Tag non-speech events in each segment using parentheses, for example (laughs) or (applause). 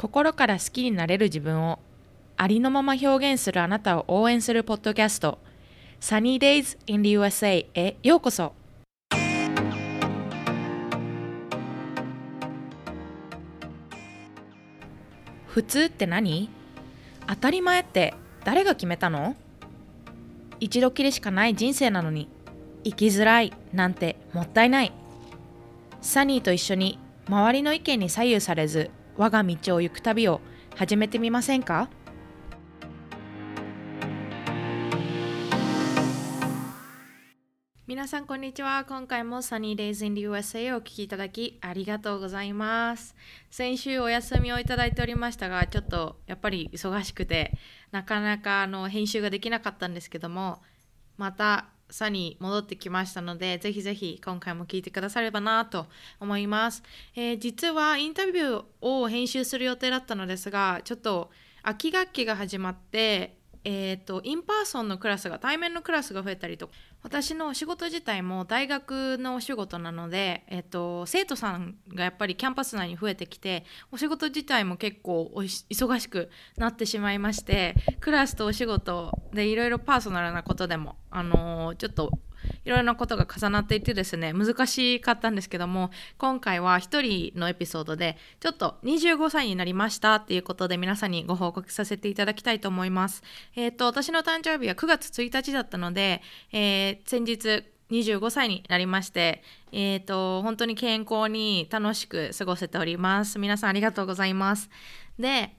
心から好きになれる自分をありのまま表現するあなたを応援するポッドキャスト。Sunny Days in the USA へようこそ。普通って何？当たり前って誰が決めたの？一度きりしかない人生なのに生きづらいなんてもったいない。サニーと一緒に周りの意見に左右されず我が道を行く旅を始めてみませんか？皆さんこんにちは。今回も Sunny Days in the USA をお聞きいただきありがとうございます。先週お休みをいただいておりましたがちょっとやっぱり忙しくてなかなかあの編集ができなかったんですけどもまたさに戻ってきましたので、ぜひぜひ今回も聞いてくださればなと思います、えー、実はインタビューを編集する予定だったのですが、ちょっと秋学期が始まって、えーと、 in-person のクラスが対面のクラスが増えたりと私のお仕事自体も大学のお仕事なので、えーと、生徒さんがやっぱりキャンパス内に増えてきてお仕事自体も結構忙しくなってしまいましてクラスとお仕事でいろいろパーソナルなことでも、あのー、ちょっといろいろなことが重なっていてですね難しかったんですけども今回は1人のエピソードでちょっと25歳になりましたっていうことで皆さんにご報告させていただきたいと思います。えっ、と私の誕生日は9月1日だったので、えー、先日25歳になりまして、えっ、ー、と、本当に健康に楽しく過ごせております。皆さんありがとうございます。で、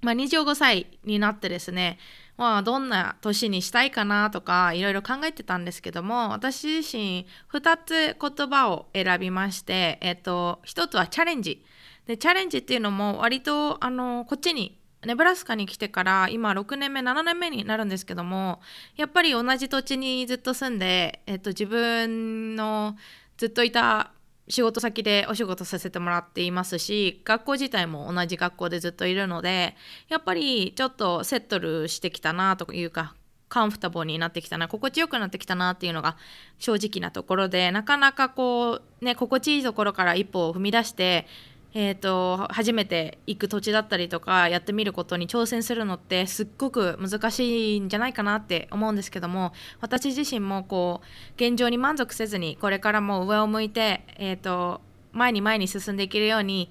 まあ、25歳になってですね、まあ、どんな年にしたいかなとかいろいろ考えてたんですけども私自身2つ言葉を選びまして、えっと、1つはチャレンジ。でチャレンジっていうのも割とあのこっちにネブラスカに来てから今6年目7年目になるんですけどもやっぱり同じ土地にずっと住んで、えっと、自分のずっといた仕事先でお仕事させてもらっていますし学校自体も同じ学校でずっといるのでやっぱりちょっとセットルしてきたなというかカンフタボーになってきたな心地よくなってきたなっていうのが正直なところでなかなかこうね心地いいところから一歩を踏み出してえーと、初めて行く土地だったりとかやってみることに挑戦するのってすっごく難しいんじゃないかなって思うんですけども私自身もこう現状に満足せずにこれからも上を向いて、えーと、前に前に進んでいけるように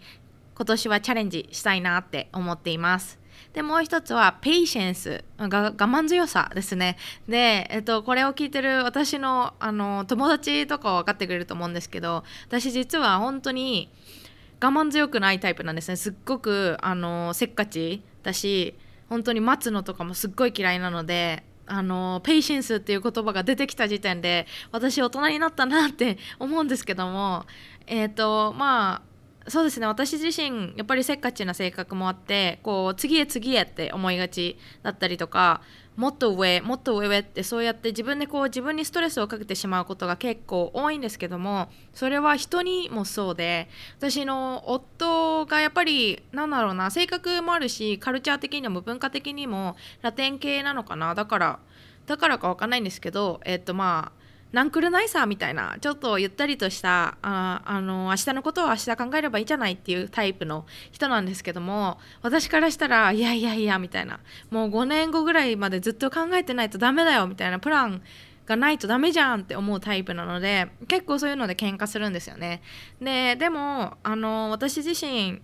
今年はチャレンジしたいなって思っています。でもう一つはペイシェンスが我慢強さですねで、えっと、これを聞いてる私のあの友達とかは分かってくれると思うんですけど私実は本当に慢強くないタイプなんですね。すっごくあのせっかちだし本当に待つのとかもすっごい嫌いなのであのペイシンスっていう言葉が出てきた時点で私大人になったなって思うんですけどもえっ、ー、とまあそうですね。私自身やっぱりせっかちな性格もあってこう次へ次へって思いがちだったりとかもっと上もっと上ってそうやって自分でこう自分にストレスをかけてしまうことが結構多いんですけどもそれは人にもそうで私の夫がやっぱりなんだろうな性格もあるしカルチャー的にも文化的にもラテン系なのかな。だからだからかわかんないんですけどえっとまあナンクルナイサーみたいなちょっとゆったりとしたああの明日のことを明日考えればいいじゃないっていうタイプの人なんですけども私からしたらいやいやいやみたいなもう5年後ぐらいまでずっと考えてないとダメだよみたいなプランがないとダメじゃんって思うタイプなので結構そういうので喧嘩するんですよね。ででもあの私自身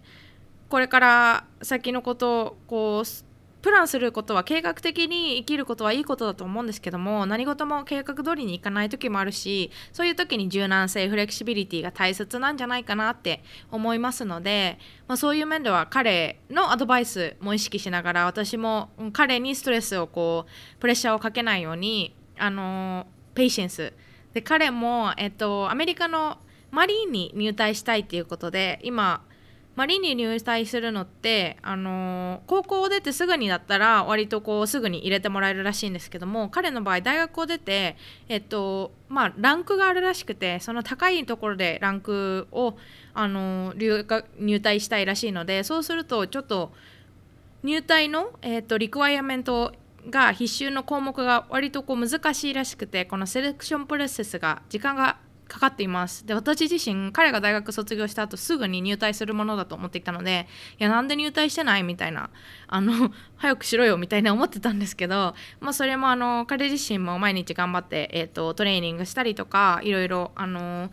これから先のことこうプランすることは計画的に生きることはいいことだと思うんですけども何事も計画通りにいかない時もあるしそういう時に柔軟性フレキシビリティが大切なんじゃないかなって思いますので、まあ、そういう面では彼のアドバイスも意識しながら私も彼にストレスをこうプレッシャーをかけないようにあのペイシェンスで彼も、えっと、アメリカのマリーンに入隊したいっていうことで今マリに入隊するのって、あのー、高校を出てすぐにだったら割とこうすぐに入れてもらえるらしいんですけども彼の場合大学を出て、えっとまあ、ランクがあるらしくてその高いところでランクを、あのー、留学入隊したいらしいのでそうするとちょっと入隊の、えっと、リクワイアメントが必修の項目が割とこう難しいらしくてこのセレクションプロセスが時間がかかっています。で私自身彼が大学卒業した後すぐに入隊するものだと思っていたのでいやなんで入隊してないみたいなあの (laughs) 早くしろよみたいな思ってたんですけど、まあ、それもあの彼自身も毎日頑張って、えーと、トレーニングしたりとかいろいろあの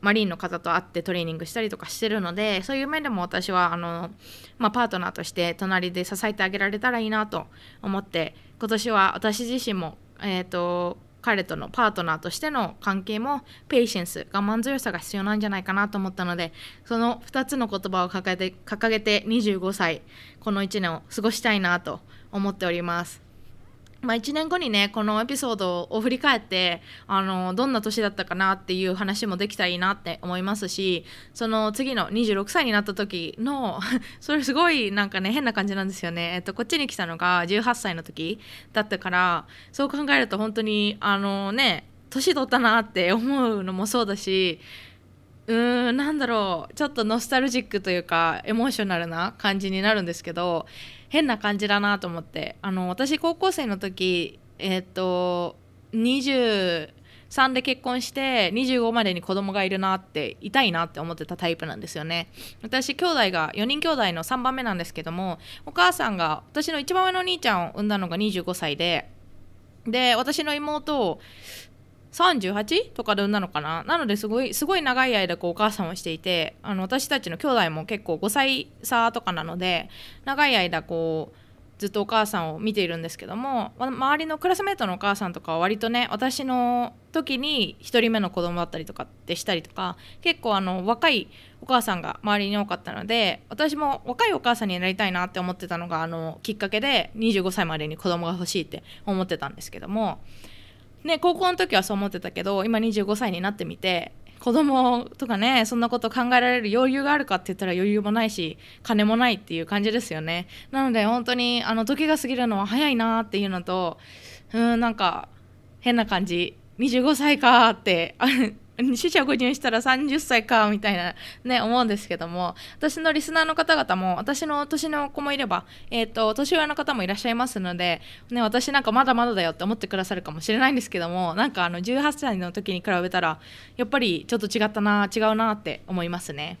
マリンの方と会ってトレーニングしたりとかしてるのでそういう面でも私はあの、まあ、パートナーとして隣で支えてあげられたらいいなと思って今年は私自身も、えーと彼とのパートナーとしての関係もペイシェンス我慢強さが必要なんじゃないかなと思ったのでその2つの言葉を掲げて掲げて25歳この1年を過ごしたいなと思っております。まあ、1年後にねこのエピソードを振り返ってあのどんな年だったかなっていう話もできたらいいなって思いますしその次の26歳になった時の (laughs) それすごいなんかね変な感じなんですよね、えっと、こっちに来たのが18歳の時だったからそう考えると本当にあのね年取ったなって思うのもそうだしうんなんだろう。ちょっとノスタルジックというかエモーショナルな感じになるんですけど変な感じだなと思って。あの私高校生の時えっ、と23で結婚して25までに子供がいるなって痛いなって思ってたタイプなんですよね。私兄弟が4人兄弟の3番目なんですけどもお母さんが私の一番上の兄ちゃんを産んだのが25歳でで私の妹を38とかで産んだのかな？なのですごいすごい長い間こうお母さんをしていてあの私たちの兄弟も結構5歳差とかなので長い間こうずっとお母さんを見ているんですけども周りのクラスメートのお母さんとかは割とね私の時に1人目の子供だったりとかってしたりとか結構あの若いお母さんが周りに多かったので私も若いお母さんになりたいなって思ってたのがあのきっかけで25歳までに子供が欲しいって思ってたんですけどもね、高校の時はそう思ってたけど今25歳になってみて子供とかねそんなこと考えられる余裕があるかって言ったら余裕もないし金もないっていう感じですよね。なので本当にあの時が過ぎるのは早いなっていうのとうーんなんか変な感じ。25歳かって死者誤入したら30歳かみたいなね思うんですけども私のリスナーの方々も私の年の子もいれば、えーと、年上の方もいらっしゃいますので、ね、私なんかまだまだだよって思ってくださるかもしれないんですけどもなんかあの18歳の時に比べたらやっぱりちょっと違ったな違うなって思いますね。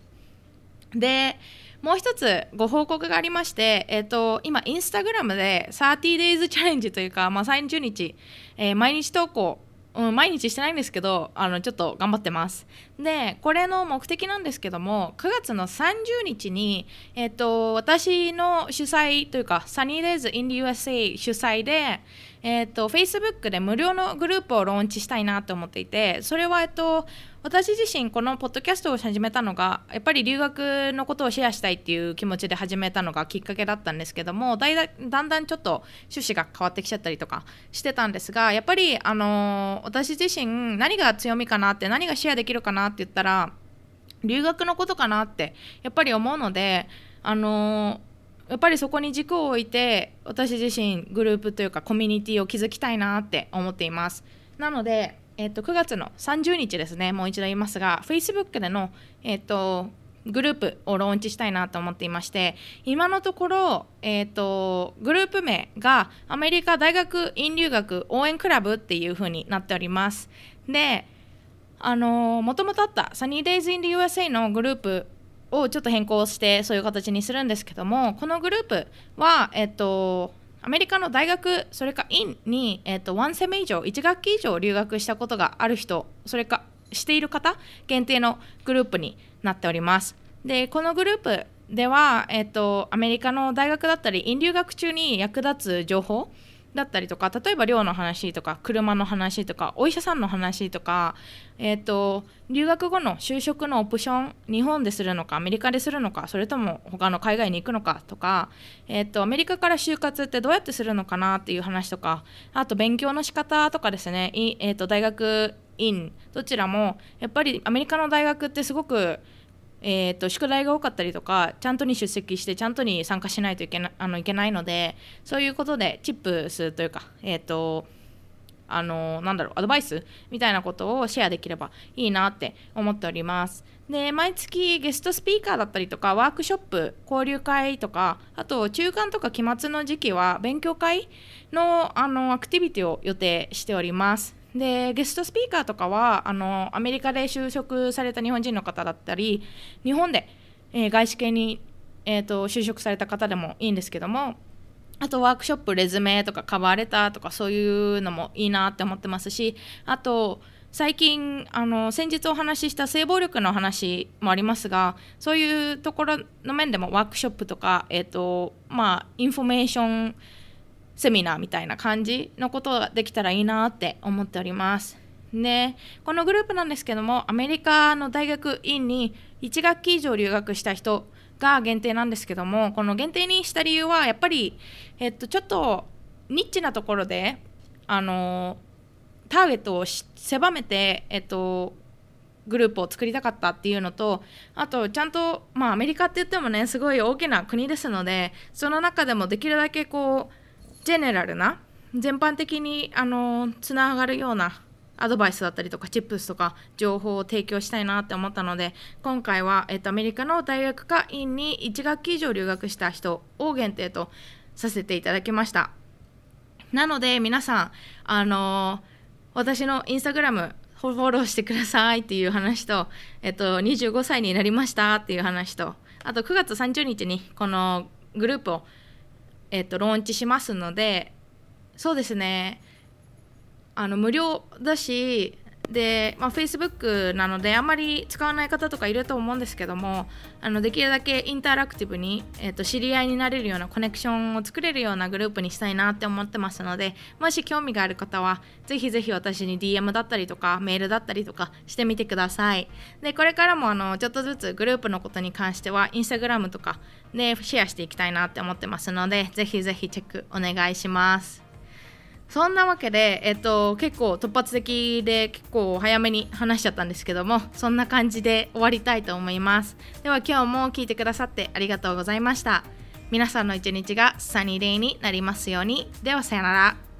でもう一つご報告がありまして、えっ、ー、と、今、インスタグラムで 30days チャレンジというか、まあ、30日、えー、毎日投稿うん、毎日してないんですけどあのちょっと頑張ってます。でこれの目的なんですけども9月の30日に、えっと、私の主催というかサニーデイズ・インディ USA 主催で、えっと、Facebook で無料のグループをローンチしたいなと思っていてそれは、えっと、私自身このポッドキャストを始めたのがやっぱり留学のことをシェアしたいっていう気持ちで始めたのがきっかけだったんですけどもだだんだんちょっと趣旨が変わってきちゃったりとかしてたんですがやっぱり、あのー、私自身何が強みかなって何がシェアできるかなって言ったら留学のことかなってやっぱり思うので、あのー、やっぱりそこに軸を置いて私自身グループというかコミュニティを築きたいなって思っています。なのでえっと、9月の30日ですね、もう一度言いますが、Facebook での、えっと、グループをローンチしたいなと思っていまして今のところ、えーと、グループ名がアメリカ大学院留学応援クラブっていう風になっておりますであのもともとあった Sunny Days in the USA のグループをちょっと変更してそういう形にするんですけどもこのグループはえっ、とアメリカの大学それか院に、えーと、1セメ以上1学期以上留学したことがある人それかしている方限定のグループになっております。でこのグループでは、えーとアメリカの大学だったり院留学中に役立つ情報だったりとか例えば寮の話とか車の話とかお医者さんの話とか、えーと、留学後の就職のオプション日本でするのかアメリカでするのかそれとも他の海外に行くのかとか、えーと、アメリカから就活ってどうやってするのかなっていう話とかあと勉強の仕方とかですね、いえーと大学院どちらもやっぱりアメリカの大学ってすごくえーと、宿題が多かったりとかちゃんとに出席してちゃんとに参加しないといけなあのいけないのでそういうことでチップスというかえっ、ー、とあのなんだろうアドバイスみたいなことをシェアできればいいなって思っております。で毎月ゲストスピーカーだったりとかワークショップ交流会とかあと中間とか期末の時期は勉強会のあのアクティビティを予定しております。でゲストスピーカーとかはあのアメリカで就職された日本人の方だったり日本で、えー、外資系に、えーと、就職された方でもいいんですけどもあとワークショップレズメとか cover letter とかそういうのもいいなって思ってますしあと最近あの先日お話しした性暴力の話もありますがそういうところの面でもワークショップとか、えーとまあ、インフォメーションセミナーみたいな感じのことができたらいいなって思っております。でこのグループなんですけどもアメリカの大学院に1学期以上留学した人が限定なんですけどもこの限定にした理由はやっぱり、えっと、ちょっとニッチなところであのターゲットを狭めて、えっと、グループを作りたかったっていうのとあとちゃんと、まあ、アメリカって言ってもねすごい大きな国ですのでその中でもできるだけこうジェネラルな全般的にあのつながるようなアドバイスだったりとかチップスとか情報を提供したいなって思ったので今回は、えっと、アメリカの大学か院に1学期以上留学した人を限定とさせていただきました。なので皆さんあの私のインスタグラムフォローしてくださいっていう話と、えっと、25歳になりましたっていう話とあと9月30日にこのグループをえっと、ローンチしますのでそうですね。あの無料だしで、まあ、Facebook なのであんまり使わない方とかいると思うんですけどもあのできるだけインタラクティブに、えーと、知り合いになれるようなコネクションを作れるようなグループにしたいなって思ってますのでもし興味がある方はぜひぜひ私に DM だったりとかメールだったりとかしてみてください。でこれからもあのちょっとずつグループのことに関しては Instagram とかでシェアしていきたいなって思ってますのでぜひぜひチェックお願いします。そんなわけで、えっと、結構突発的で結構早めに話しちゃったんですけどもそんな感じで終わりたいと思います。では今日も聞いてくださってありがとうございました。皆さんの一日がサニーデイになりますように。ではさよなら。